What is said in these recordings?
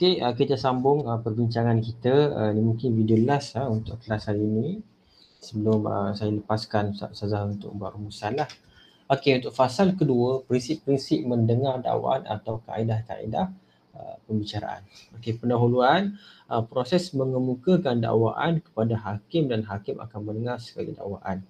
Okey, uh, kita sambung uh, perbincangan kita. Uh, ini mungkin video last uh, untuk kelas hari ini. Sebelum uh, saya lepaskan Ustazah untuk buat rumusan lah. Okey, untuk fasal kedua, prinsip-prinsip mendengar dakwaan atau kaedah-kaedah uh, pembicaraan. Okey, pendahuluan, uh, proses mengemukakan dakwaan kepada hakim dan hakim akan mendengar sekali dakwaan.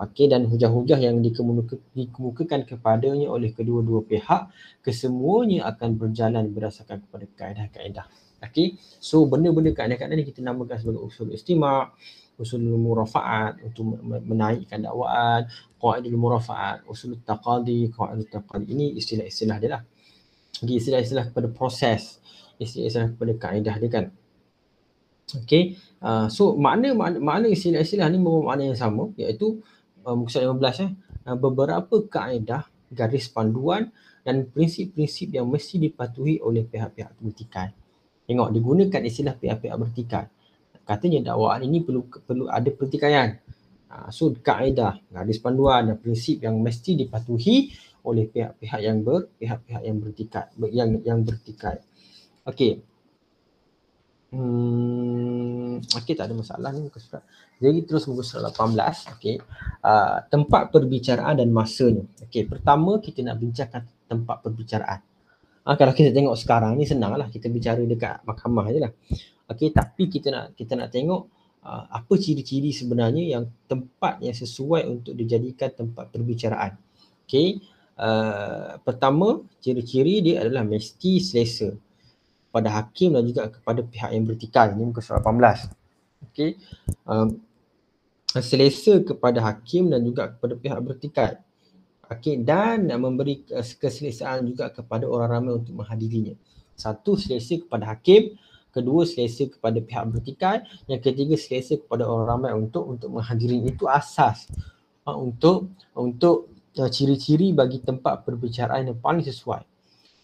Okey dan hujah-hujah yang dikemukakan kepadanya oleh kedua-dua pihak kesemuanya akan berjalan berdasarkan kepada kaedah-kaedah. Okey. So benda-benda kaedah-kaedah ni kita namakan sebagai usul istima, usul murafaat untuk menaikkan dakwaan, qaidul murafaat, usul taqadi, qaidul taqadi. Ini istilah-istilah dia lah. Okay, istilah-istilah kepada proses, istilah-istilah kepada kaedah dia kan. Okey. Uh, so makna, makna makna istilah-istilah ni membawa makna yang sama iaitu muka surat 15 eh, uh, beberapa kaedah, garis panduan dan prinsip-prinsip yang mesti dipatuhi oleh pihak-pihak vertikal. Tengok digunakan istilah pihak-pihak vertikal. Katanya dakwaan ini perlu perlu ada pertikaian. Uh, so kaedah, garis panduan dan prinsip yang mesti dipatuhi oleh pihak-pihak yang ber pihak-pihak yang vertikal yang yang vertikal. Okey. Hmm, okey tak ada masalah ni muka surat. Jadi terus muka surat 18. Okey. Uh, tempat perbicaraan dan masanya. Okey, pertama kita nak bincangkan tempat perbicaraan. Uh, kalau kita tengok sekarang ni senanglah kita bicara dekat mahkamah aje lah. Okey, tapi kita nak kita nak tengok uh, apa ciri-ciri sebenarnya yang tempat yang sesuai untuk dijadikan tempat perbicaraan. Okey. Uh, pertama, ciri-ciri dia adalah mesti selesa kepada hakim dan juga kepada pihak yang bertikal. Ini muka surat 18. Okey. Um, selesa kepada hakim dan juga kepada pihak bertikal. Okey dan memberi keselesaan juga kepada orang ramai untuk menghadirinya. Satu selesa kepada hakim, kedua selesa kepada pihak bertikal, yang ketiga selesa kepada orang ramai untuk untuk menghadiri itu asas uh, untuk untuk uh, ciri-ciri bagi tempat perbicaraan yang paling sesuai.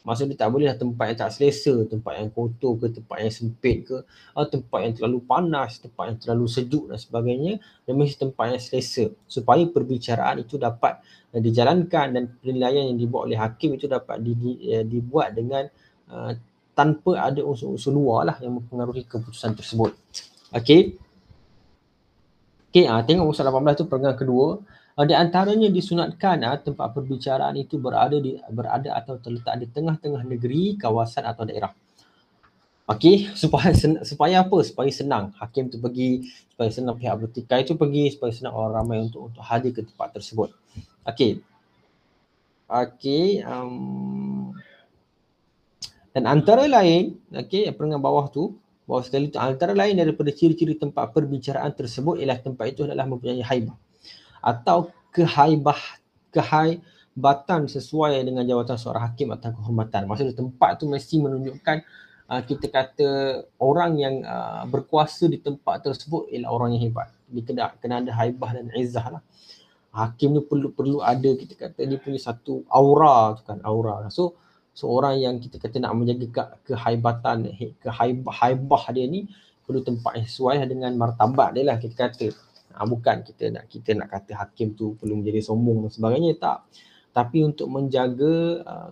Maksudnya tak bolehlah tempat yang tak selesa, tempat yang kotor ke, tempat yang sempit ke, atau tempat yang terlalu panas, tempat yang terlalu sejuk dan sebagainya. Mesti tempat yang selesa supaya perbicaraan itu dapat uh, dijalankan dan penilaian yang dibuat oleh hakim itu dapat di, di, uh, dibuat dengan uh, tanpa ada unsur-unsur luar lah yang mempengaruhi keputusan tersebut. Okey. Okey, uh, tengok usaha 18 tu peringkat kedua. Uh, di antaranya disunatkan uh, tempat perbicaraan itu berada di berada atau terletak di tengah-tengah negeri, kawasan atau daerah. Okey, supaya sen, supaya apa? Supaya senang hakim tu pergi, supaya senang pihak bertikai itu pergi, supaya senang orang ramai untuk untuk hadir ke tempat tersebut. Okey. Okey, um, dan antara lain, okey, peringkat bawah tu, bawah sekali tu antara lain daripada ciri-ciri tempat perbicaraan tersebut ialah tempat itu adalah mempunyai haibah atau kehaibah kehaibatan sesuai dengan jawatan seorang hakim atau kehormatan. Maksudnya tempat tu mesti menunjukkan uh, kita kata orang yang uh, berkuasa di tempat tersebut ialah orang yang hebat. Dia kena, kena ada haibah dan izzah lah. Hakim ni perlu perlu ada kita kata dia punya satu aura tu kan aura. So seorang yang kita kata nak menjaga ke, kehaibatan kehaibah haibah dia ni perlu tempat yang sesuai dengan martabat dia lah kita kata Ha, bukan kita nak kita nak kata hakim tu perlu menjadi sombong dan sebagainya tak. Tapi untuk menjaga uh,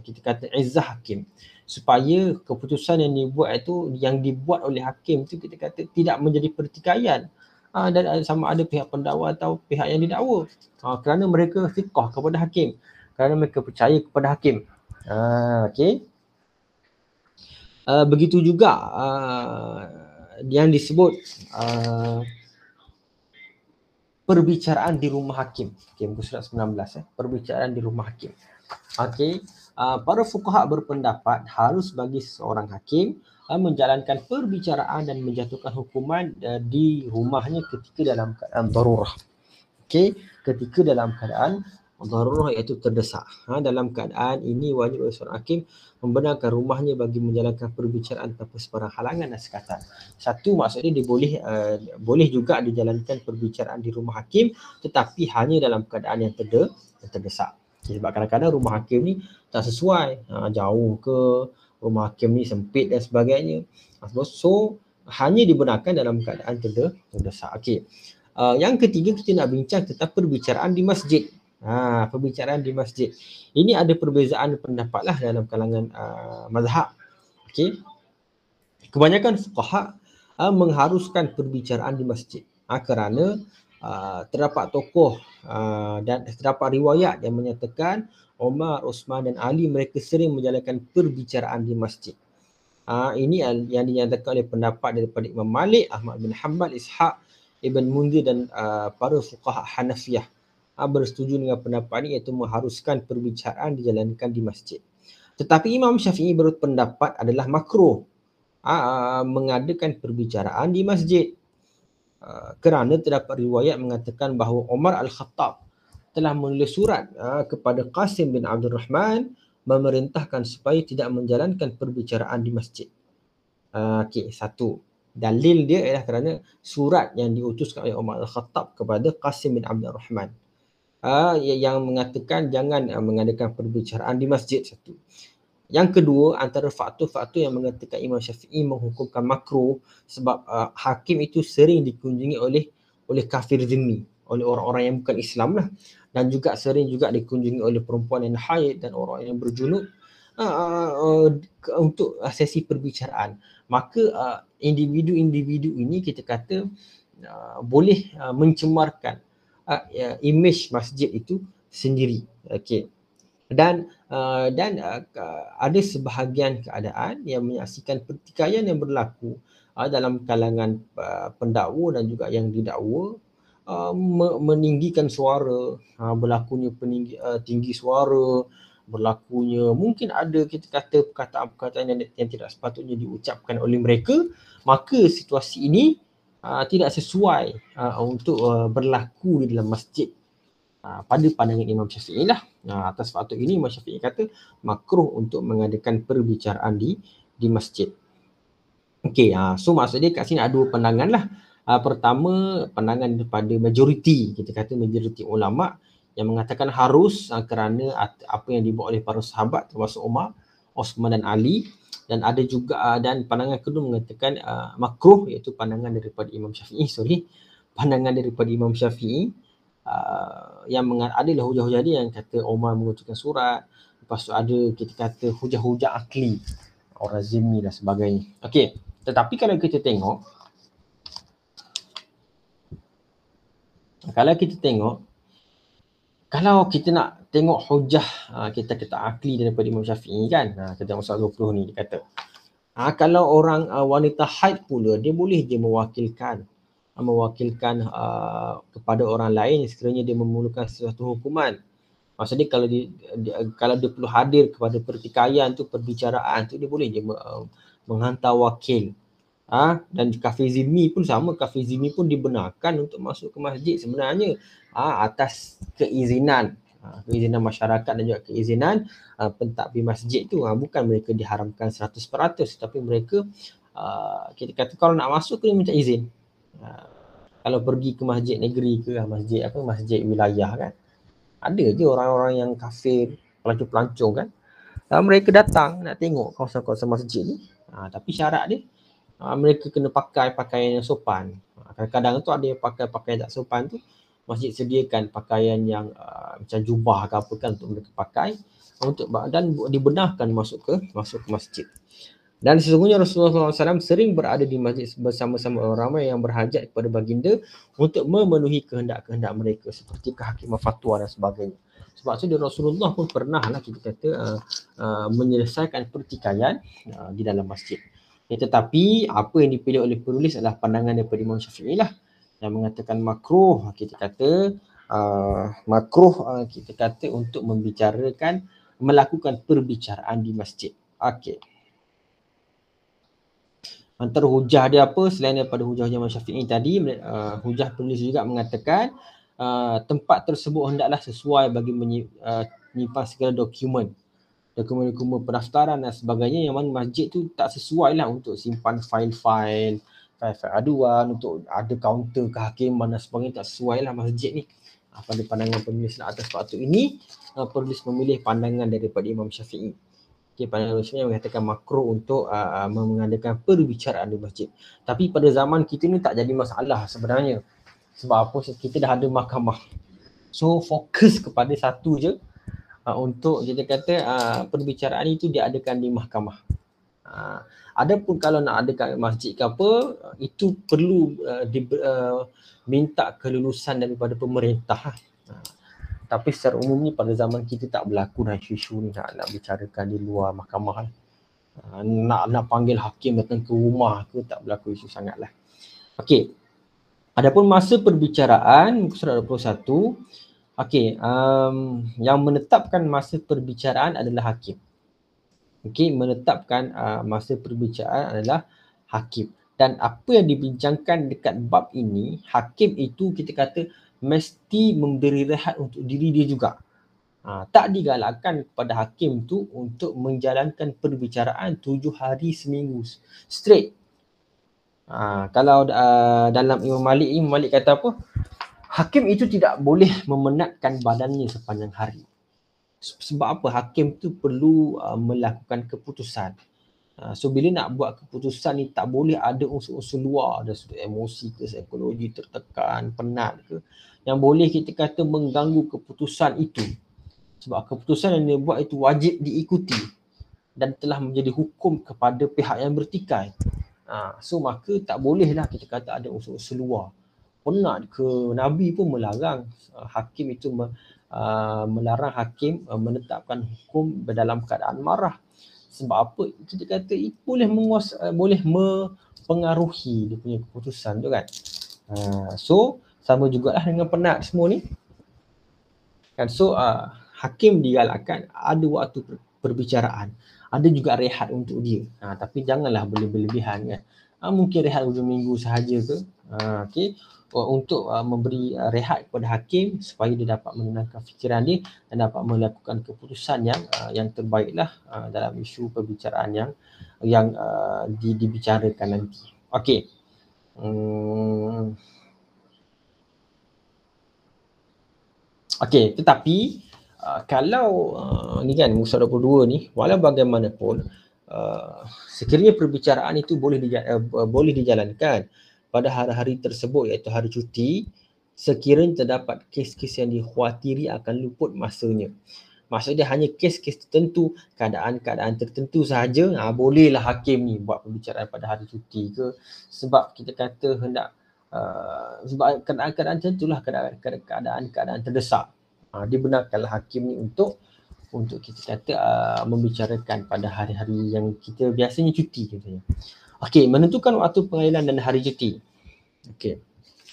kita kata izzah hakim supaya keputusan yang dibuat itu yang dibuat oleh hakim tu kita kata tidak menjadi pertikaian. Uh, dan sama ada pihak pendakwa atau pihak yang didakwa. Uh, kerana mereka fiqah kepada hakim kerana mereka percaya kepada hakim. Uh, okey. Uh, begitu juga uh, yang disebut uh, perbicaraan di rumah hakim. Okey, muka surat 19 eh. Perbicaraan di rumah hakim. Okey, uh, para fuqaha berpendapat harus bagi seorang hakim uh, menjalankan perbicaraan dan menjatuhkan hukuman uh, di rumahnya ketika dalam keadaan darurah. Okey, ketika dalam keadaan darurah iaitu terdesak. Ha, dalam keadaan ini wajib bagi seorang hakim membenarkan rumahnya bagi menjalankan perbicaraan tanpa sebarang halangan dan sekatan. Satu maksudnya dia boleh uh, boleh juga dijalankan perbicaraan di rumah hakim tetapi hanya dalam keadaan yang terde, yang terdesak. Sebab kadang-kadang rumah hakim ni tak sesuai, uh, jauh ke rumah hakim ni sempit dan sebagainya. So hanya dibenarkan dalam keadaan terde, terdesak. Okey. Uh, yang ketiga kita nak bincang tentang perbicaraan di masjid. Ha, perbicaraan di masjid. Ini ada perbezaan pendapat lah dalam kalangan uh, mazhab. Okay. kebanyakan fuqaha uh, mengharuskan perbicaraan di masjid uh, kerana uh, terdapat tokoh uh, dan terdapat riwayat yang menyatakan Omar, Osman dan Ali mereka sering menjalankan perbicaraan di masjid. Uh, ini yang dinyatakan oleh pendapat daripada Imam Malik, Ahmad bin Hanbal, Ishaq, Ibn Munzir dan uh, para fuqaha Hanafiyah bersetuju dengan pendapat ini iaitu mengharuskan perbicaraan dijalankan di masjid. Tetapi Imam Syafi'i berpendapat adalah makruh uh, mengadakan perbicaraan di masjid. Uh, kerana terdapat riwayat mengatakan bahawa Omar Al-Khattab telah menulis surat kepada Qasim bin Abdul Rahman memerintahkan supaya tidak menjalankan perbicaraan di masjid. Okey, satu. Dalil dia ialah kerana surat yang diutuskan oleh Umar Al-Khattab kepada Qasim bin Abdul Rahman. Uh, yang mengatakan jangan uh, mengadakan perbicaraan di masjid satu. Yang kedua, antara faktor-faktor yang mengatakan Imam Syafi'i menghukumkan makruh sebab uh, hakim itu sering dikunjungi oleh oleh kafir zimmi, oleh orang-orang yang bukan Islam lah dan juga sering juga dikunjungi oleh perempuan yang haid dan orang yang berjunub uh, uh, untuk sesi perbicaraan maka uh, individu-individu ini kita kata uh, boleh uh, mencemarkan uh, uh, image masjid itu sendiri. Okey. Dan uh, dan uh, ada sebahagian keadaan yang menyaksikan pertikaian yang berlaku uh, dalam kalangan uh, pendakwa dan juga yang didakwa uh, meninggikan suara uh, berlakunya peninggi uh, tinggi suara berlakunya mungkin ada kita kata perkataan-perkataan yang, yang tidak sepatutnya diucapkan oleh mereka maka situasi ini uh, tidak sesuai uh, untuk uh, berlaku di dalam masjid. Uh, pada pandangan Imam Syafi'i lah. Uh, atas faktor ini Imam Syafi'i kata makruh untuk mengadakan perbicaraan di di masjid. Okey, uh, so maksudnya kat sini ada dua pandangan lah. Uh, pertama pandangan daripada majoriti kita kata majoriti ulama yang mengatakan harus uh, kerana apa yang dibuat oleh para sahabat termasuk Umar, Osman dan Ali. Dan ada juga uh, dan pandangan kedua mengatakan uh, makruh iaitu pandangan daripada Imam Syafi'i sorry. Pandangan daripada Imam Syafi'i uh, yang mengat adalah hujah-hujah dia yang kata Umar mengutuskan surat. Lepas tu ada kita kata hujah-hujah akli orang zimmi dan sebagainya. Okey tetapi kalau kita tengok kalau kita tengok kalau kita nak tengok hujah ha, kita kata akli daripada Imam Syafi'i kan? Tengok soal 20 ni dia kata ha, kalau orang uh, wanita haid pula dia boleh je mewakilkan mewakilkan uh, kepada orang lain sekiranya dia memerlukan sesuatu hukuman. Maksudnya kalau dia, dia kalau dia perlu hadir kepada pertikaian tu perbicaraan tu dia boleh je uh, menghantar wakil ha? dan kafe Zimi pun sama. Kafe Zimi pun dibenarkan untuk masuk ke masjid sebenarnya. Ha? atas keizinan. Ha? keizinan masyarakat dan juga keizinan ha, pentadbir masjid tu. Ha? bukan mereka diharamkan 100% tapi mereka ha, kita kata kalau nak masuk kena minta izin. Ha? kalau pergi ke masjid negeri ke masjid apa masjid wilayah kan? Ada je orang-orang yang kafir pelancong-pelancong kan? Ha, mereka datang nak tengok kawasan-kawasan masjid ni. Ha, tapi syarat dia uh, mereka kena pakai pakaian yang sopan. Uh, kadang-kadang tu ada yang pakai pakaian tak sopan tu masjid sediakan pakaian yang uh, macam jubah ke apa kan untuk mereka pakai untuk dan dibenarkan masuk ke masuk ke masjid. Dan sesungguhnya Rasulullah SAW sering berada di masjid bersama-sama orang ramai yang berhajat kepada baginda untuk memenuhi kehendak-kehendak mereka seperti kehakiman fatwa dan sebagainya. Sebab tu Rasulullah pun pernah lah kita kata uh, uh, menyelesaikan pertikaian uh, di dalam masjid. Ya, tetapi apa yang dipilih oleh penulis adalah pandangan daripada Imam Syafi'i lah yang mengatakan makruh kita kata uh, makruh uh, kita kata untuk membicarakan melakukan perbicaraan di masjid. Okey. Antara hujah dia apa selain daripada hujah Imam Syafi'i tadi uh, hujah penulis juga mengatakan uh, tempat tersebut hendaklah sesuai bagi menyimpan uh, segala dokumen dokumen-dokumen pendaftaran dan sebagainya yang mana masjid tu tak sesuai lah untuk simpan fail-fail fail-fail aduan untuk ada kaunter kehakiman dan sebagainya tak sesuai lah masjid ni. Ah, pada pandangan penulis lah atas waktu ini uh, penulis memilih pandangan daripada Imam Syafi'i. Okay, pandangan Syafi'i mengatakan makruh untuk uh, mengadakan perbicaraan di masjid. Tapi pada zaman kita ni tak jadi masalah sebenarnya. Sebab apa? Kita dah ada mahkamah. So fokus kepada satu je uh, untuk kita kata uh, perbicaraan itu diadakan di mahkamah. Uh, adapun kalau nak ada kat masjid ke apa, itu perlu uh, di, uh, minta kelulusan daripada pemerintah. Uh, tapi secara umum ni pada zaman kita tak berlaku dah isu-isu ni nak, nak bicarakan di luar mahkamah. Uh, nak nak panggil hakim datang ke rumah ke tak berlaku isu sangatlah. Okey. Adapun masa perbicaraan muka surat 21 okey um, yang menetapkan masa perbicaraan adalah hakim. Okey menetapkan uh, masa perbicaraan adalah hakim dan apa yang dibincangkan dekat bab ini hakim itu kita kata mesti memberi rehat untuk diri dia juga. Ha, tak digalakkan kepada hakim tu untuk menjalankan perbicaraan tujuh hari seminggu straight. Ha, kalau uh, dalam Imam Malik, Imam Malik kata apa? Hakim itu tidak boleh memenatkan badannya sepanjang hari. Sebab apa? Hakim tu perlu uh, melakukan keputusan. Uh, so bila nak buat keputusan ni tak boleh ada unsur-unsur luar ada sudut emosi ke psikologi tertekan, penat ke. Yang boleh kita kata mengganggu keputusan itu. Sebab keputusan yang dia buat itu wajib diikuti dan telah menjadi hukum kepada pihak yang bertikai. Ha, so maka tak bolehlah kita kata ada unsur-unsur luar. Penat ke Nabi pun melarang uh, hakim itu me, uh, melarang hakim uh, menetapkan hukum dalam keadaan marah. Sebab apa? Itu dia kata itu boleh menguas, uh, boleh mempengaruhi dia punya keputusan tu kan. Uh, so sama jugalah dengan penat semua ni. Kan so uh, hakim digalakkan ada waktu perbicaraan ada juga rehat untuk dia. Ha, tapi janganlah berlebihan kan. Ha, mungkin rehat hujung minggu sahaja ke. Ha, okay. Untuk uh, memberi uh, rehat kepada hakim supaya dia dapat menenangkan fikiran dia dan dapat melakukan keputusan yang uh, yang terbaiklah uh, dalam isu perbicaraan yang yang uh, di, dibicarakan nanti. Okey. Hmm. Okey, tetapi uh, kalau uh, ni kan Musa 22 ni walau bagaimanapun uh, sekiranya perbicaraan itu boleh dija- uh, boleh dijalankan pada hari-hari tersebut iaitu hari cuti sekiranya terdapat kes-kes yang dikhawatiri akan luput masanya. Maksudnya hanya kes-kes tertentu keadaan-keadaan tertentu sahaja. Ha, bolehlah hakim ni buat perbicaraan pada hari cuti ke? Sebab kita kata hendak uh, sebab keadaan-keadaan tertentulah keadaan-keadaan terdesak. Uh, dibenarkanlah hakim ni untuk untuk kita kata uh, membicarakan pada hari-hari yang kita biasanya cuti katanya. Okey, menentukan waktu pengadilan dan hari cuti. Okey.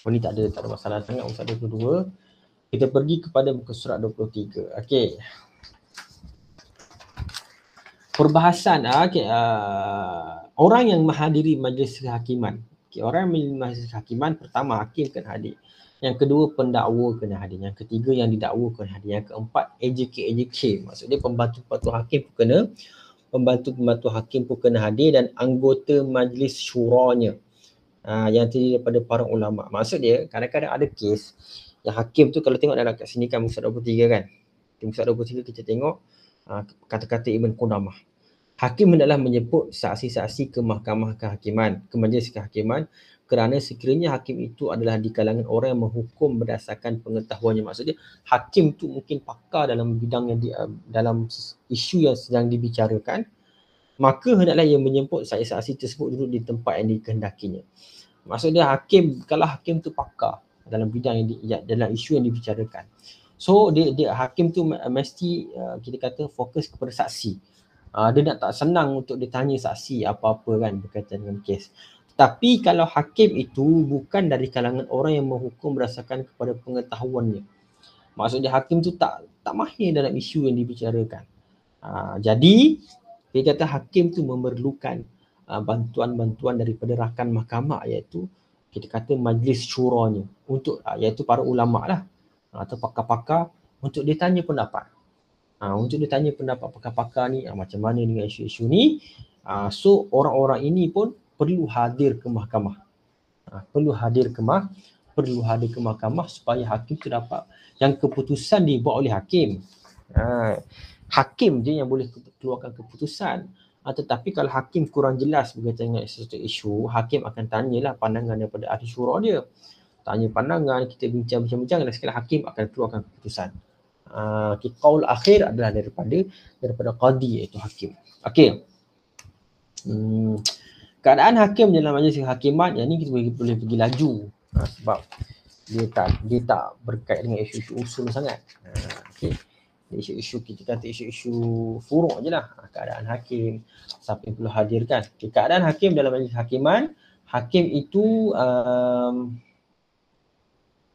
Oh ni tak ada tak ada masalah sangat muka 22. Kita pergi kepada muka surat 23. Okey. Perbahasan ah okay, uh, orang yang menghadiri majlis kehakiman. Okay, orang yang menghadiri majlis kehakiman pertama hakim kena hadir. Yang kedua pendakwa kena hadir. Yang ketiga yang didakwa kena hadir. Yang keempat AJK AJK. Maksudnya pembantu-pembantu hakim pun kena pembantu-pembantu hakim pun kena hadir dan anggota majlis syuranya uh, yang terdiri daripada para ulama. Maksud dia kadang-kadang ada kes yang hakim tu kalau tengok dalam kat sini kan muka 23 kan. Di muka 23 kita tengok uh, kata-kata Ibn Qudamah. Hakim hendaklah menyebut saksi-saksi ke mahkamah kehakiman, ke majlis kehakiman kerana sekiranya hakim itu adalah di kalangan orang yang menghukum berdasarkan pengetahuannya. Maksudnya hakim tu mungkin pakar dalam bidang yang di, uh, dalam isu yang sedang dibicarakan maka hendaklah ia menyebut saksi-saksi tersebut duduk di tempat yang dikehendakinya. Maksudnya hakim kalau hakim tu pakar dalam bidang yang di, ya, dalam isu yang dibicarakan so dia, dia hakim tu mesti uh, kita kata fokus kepada saksi. Uh, dia nak tak senang untuk ditanya saksi apa-apa kan berkaitan dengan kes tapi kalau hakim itu bukan dari kalangan orang yang menghukum berdasarkan kepada pengetahuannya. Maksudnya hakim tu tak tak mahir dalam isu yang dibicarakan. Ha, jadi dia kata hakim tu memerlukan uh, bantuan-bantuan daripada rakan mahkamah iaitu kita kata majlis syuranya untuk uh, iaitu para ulama lah uh, atau pakar-pakar untuk dia tanya pendapat. Uh, untuk dia tanya pendapat pakar-pakar ni uh, macam mana dengan isu-isu ni. Uh, so orang-orang ini pun perlu hadir ke mahkamah. Ha, perlu hadir ke mah, perlu hadir ke mahkamah supaya hakim tu dapat yang keputusan dibuat oleh hakim. Ha, hakim je yang boleh keluarkan keputusan. Ha, tetapi kalau hakim kurang jelas berkaitan dengan sesuatu isu, hakim akan tanyalah pandangan daripada ahli syura dia. Tanya pandangan, kita bincang-bincang dan sekali hakim akan keluarkan keputusan. Uh, qaul akhir adalah daripada daripada qadi iaitu hakim. Okey. Hmm, keadaan hakim dalam majlis kehakiman yang ni kita boleh, boleh pergi laju ha, sebab dia tak dia tak berkait dengan isu-isu usul sangat. Ha, okay. Isu-isu kita kata isu-isu furuk je lah ha, keadaan hakim siapa yang perlu hadirkan. Okay, keadaan hakim dalam majlis hakiman hakim itu um,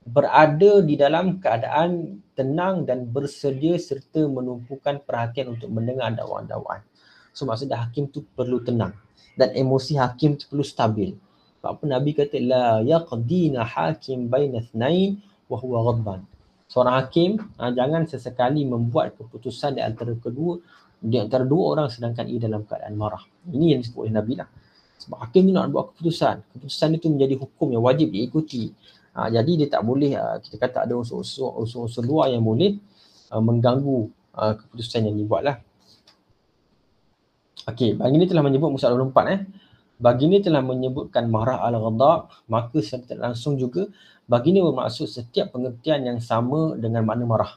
berada di dalam keadaan tenang dan bersedia serta menumpukan perhatian untuk mendengar dakwaan-dakwaan. So maksudnya hakim tu perlu tenang dan emosi hakim tu perlu stabil. Sebab apa Nabi kata la yaqdina hakim baina ithnain wa huwa ghadban. Seorang hakim ha, jangan sesekali membuat keputusan di antara kedua di antara dua orang sedangkan ia dalam keadaan marah. Ini yang disebut oleh Nabi lah. Sebab hakim ni nak buat keputusan. Keputusan itu menjadi hukum yang wajib diikuti. Ha, jadi dia tak boleh uh, kita kata ada unsur-unsur luar yang boleh uh, mengganggu uh, keputusan yang dibuat lah. Okey, ini telah menyebut Musa 24 eh. Bagi ini telah menyebutkan marah al-ghadab, maka secara langsung juga bagi ini bermaksud setiap pengertian yang sama dengan makna marah.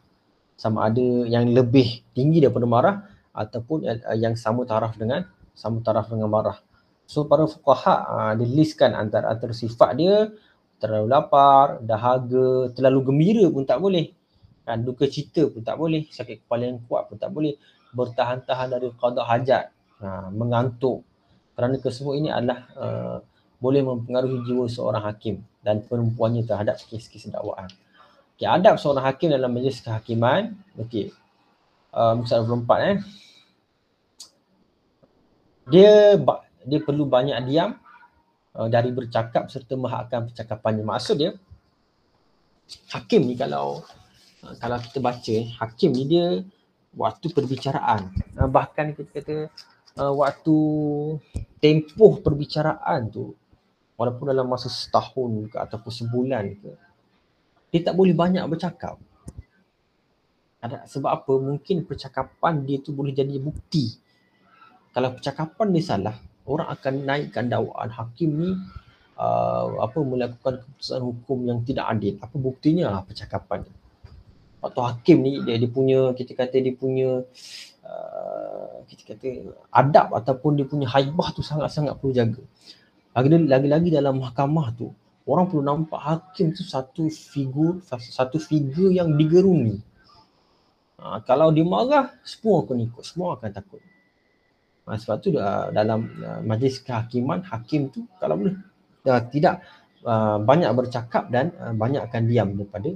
Sama ada yang lebih tinggi daripada marah ataupun yang sama taraf dengan sama taraf dengan marah. So para fuqaha uh, listkan antara antara sifat dia terlalu lapar, dahaga, terlalu gembira pun tak boleh. Kan, duka cita pun tak boleh, sakit kepala yang kuat pun tak boleh. Bertahan-tahan dari qada hajat, ha, mengantuk. Kerana kesemua ini adalah uh, boleh mempengaruhi jiwa seorang hakim dan perempuannya terhadap kes-kes dakwaan. Okay, adab seorang hakim dalam majlis kehakiman. Okey. Uh, misal 24 eh. Dia dia perlu banyak diam Uh, dari bercakap serta menghakkan percakapannya. Maksud dia hakim ni kalau uh, kalau kita baca hakim ni dia waktu perbicaraan uh, bahkan kita kata waktu tempoh perbicaraan tu walaupun dalam masa setahun ke ataupun sebulan ke dia tak boleh banyak bercakap. Ada sebab apa? Mungkin percakapan dia tu boleh jadi bukti. Kalau percakapan dia salah, orang akan naikkan dakwaan hakim ni uh, apa melakukan keputusan hukum yang tidak adil. Apa buktinya? Percakapan dia. Atau hakim ni dia, dia punya kita kata dia punya uh, kita kata adab ataupun dia punya haibah tu sangat-sangat perlu jaga. Lagi-lagi dalam mahkamah tu orang perlu nampak hakim tu satu figur satu figur yang digeruni. Ha, kalau dia marah, semua akan ikut, semua akan takut. Ha, sebab tu uh, dalam uh, majlis kehakiman hakim tu kalau boleh uh, tidak uh, banyak bercakap dan uh, banyak akan diam daripada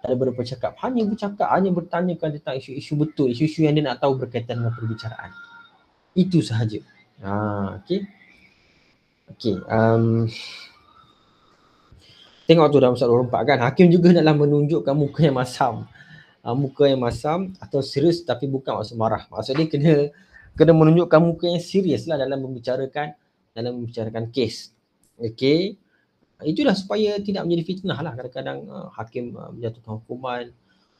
daripada bercakap hanya bercakap hanya bertanyakan tentang isu-isu betul isu-isu yang dia nak tahu berkaitan dengan perbicaraan. Itu sahaja. Ha okey. Okey um, tengok tu dalam surah 24 kan? Hakim juga dalam menunjukkan muka yang masam. Uh, muka yang masam atau serius tapi bukan maksud marah. Maksud dia kena kena menunjukkan muka yang serius lah dalam membicarakan dalam membicarakan kes. Okey. Itulah supaya tidak menjadi fitnah lah kadang-kadang uh, hakim uh, menjatuhkan hukuman.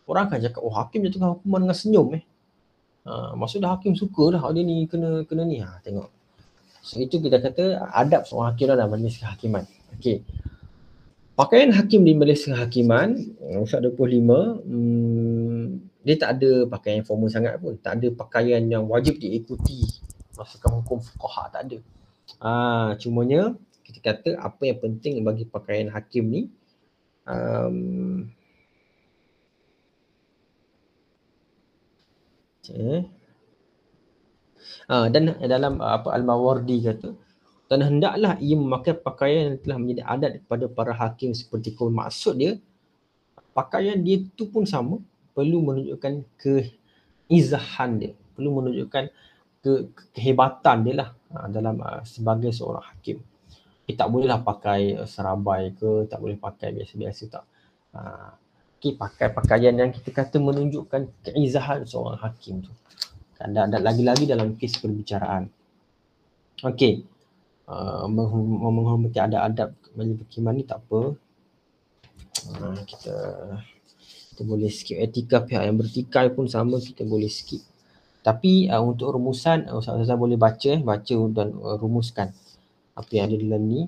Orang akan cakap, oh hakim menjatuhkan hukuman dengan senyum eh. Uh, maksudnya hakim suka lah dia ni kena kena ni. Ha, tengok. So itu kita kata adab seorang hakim lah dalam majlis kehakiman. Okey. Pakaian hakim di majlis kehakiman, Ustaz 25, hmm, dia tak ada pakaian yang formal sangat pun. Tak ada pakaian yang wajib diikuti. Masukkan hukum fuqaha tak ada. Ah, cumanya kita kata apa yang penting bagi pakaian hakim ni um, okay. ah, dan dalam apa Al-Mawardi kata dan hendaklah ia memakai pakaian yang telah menjadi adat kepada para hakim seperti kau maksud dia pakaian dia tu pun sama perlu menunjukkan keizahan dia perlu menunjukkan ke, kehebatan dia lah uh, dalam uh, sebagai seorang hakim dia tak bolehlah pakai uh, serabai ke tak boleh pakai biasa-biasa tak. Uh, okay, pakai pakaian yang kita kata menunjukkan keizahan seorang hakim tu. Dan, dan lagi-lagi dalam kes perbicaraan. Okey uh, menghormati adab-adab majlis hakiman ni tak apa. Uh, kita kita boleh skip etika pihak yang bertikai pun sama kita boleh skip. Tapi uh, untuk rumusan Ustaz-Ustaz boleh baca eh, baca dan uh, rumuskan apa yang ada dalam ni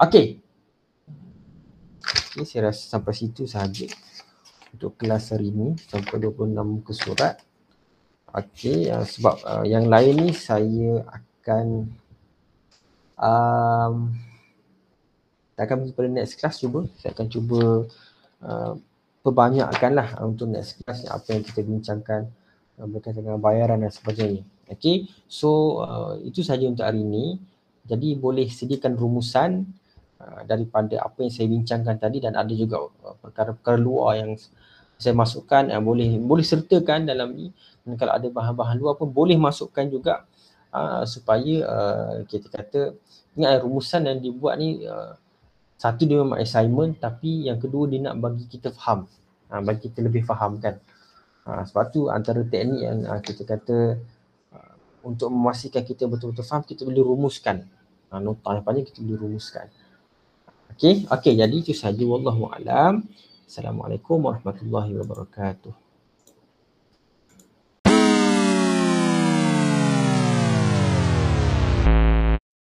Okey. Okay, saya rasa sampai situ sahaja untuk kelas hari ini sampai 26 muka surat. Okey, uh, sebab uh, yang lain ni saya akan um, kita akan pergi pada next class cuba. Saya akan cuba uh, perbanyakkanlah untuk next class apa yang kita bincangkan uh, berkaitan dengan bayaran dan sebagainya. Okey, so uh, itu saja untuk hari ini. Jadi boleh sediakan rumusan uh, daripada apa yang saya bincangkan tadi dan ada juga uh, perkara-perkara luar yang saya masukkan uh, boleh boleh sertakan dalam ni. Dan kalau ada bahan-bahan luar pun boleh masukkan juga uh, supaya uh, kita kata ingat rumusan yang dibuat ni uh, satu dia memang assignment tapi yang kedua dia nak bagi kita faham. Uh, bagi kita lebih faham kan? Uh, sebab tu antara teknik yang uh, kita kata untuk memastikan kita betul-betul faham kita boleh rumuskan uh, nota yang panjang kita boleh rumuskan Okey, okey jadi itu saja wallahu alam. Assalamualaikum warahmatullahi wabarakatuh.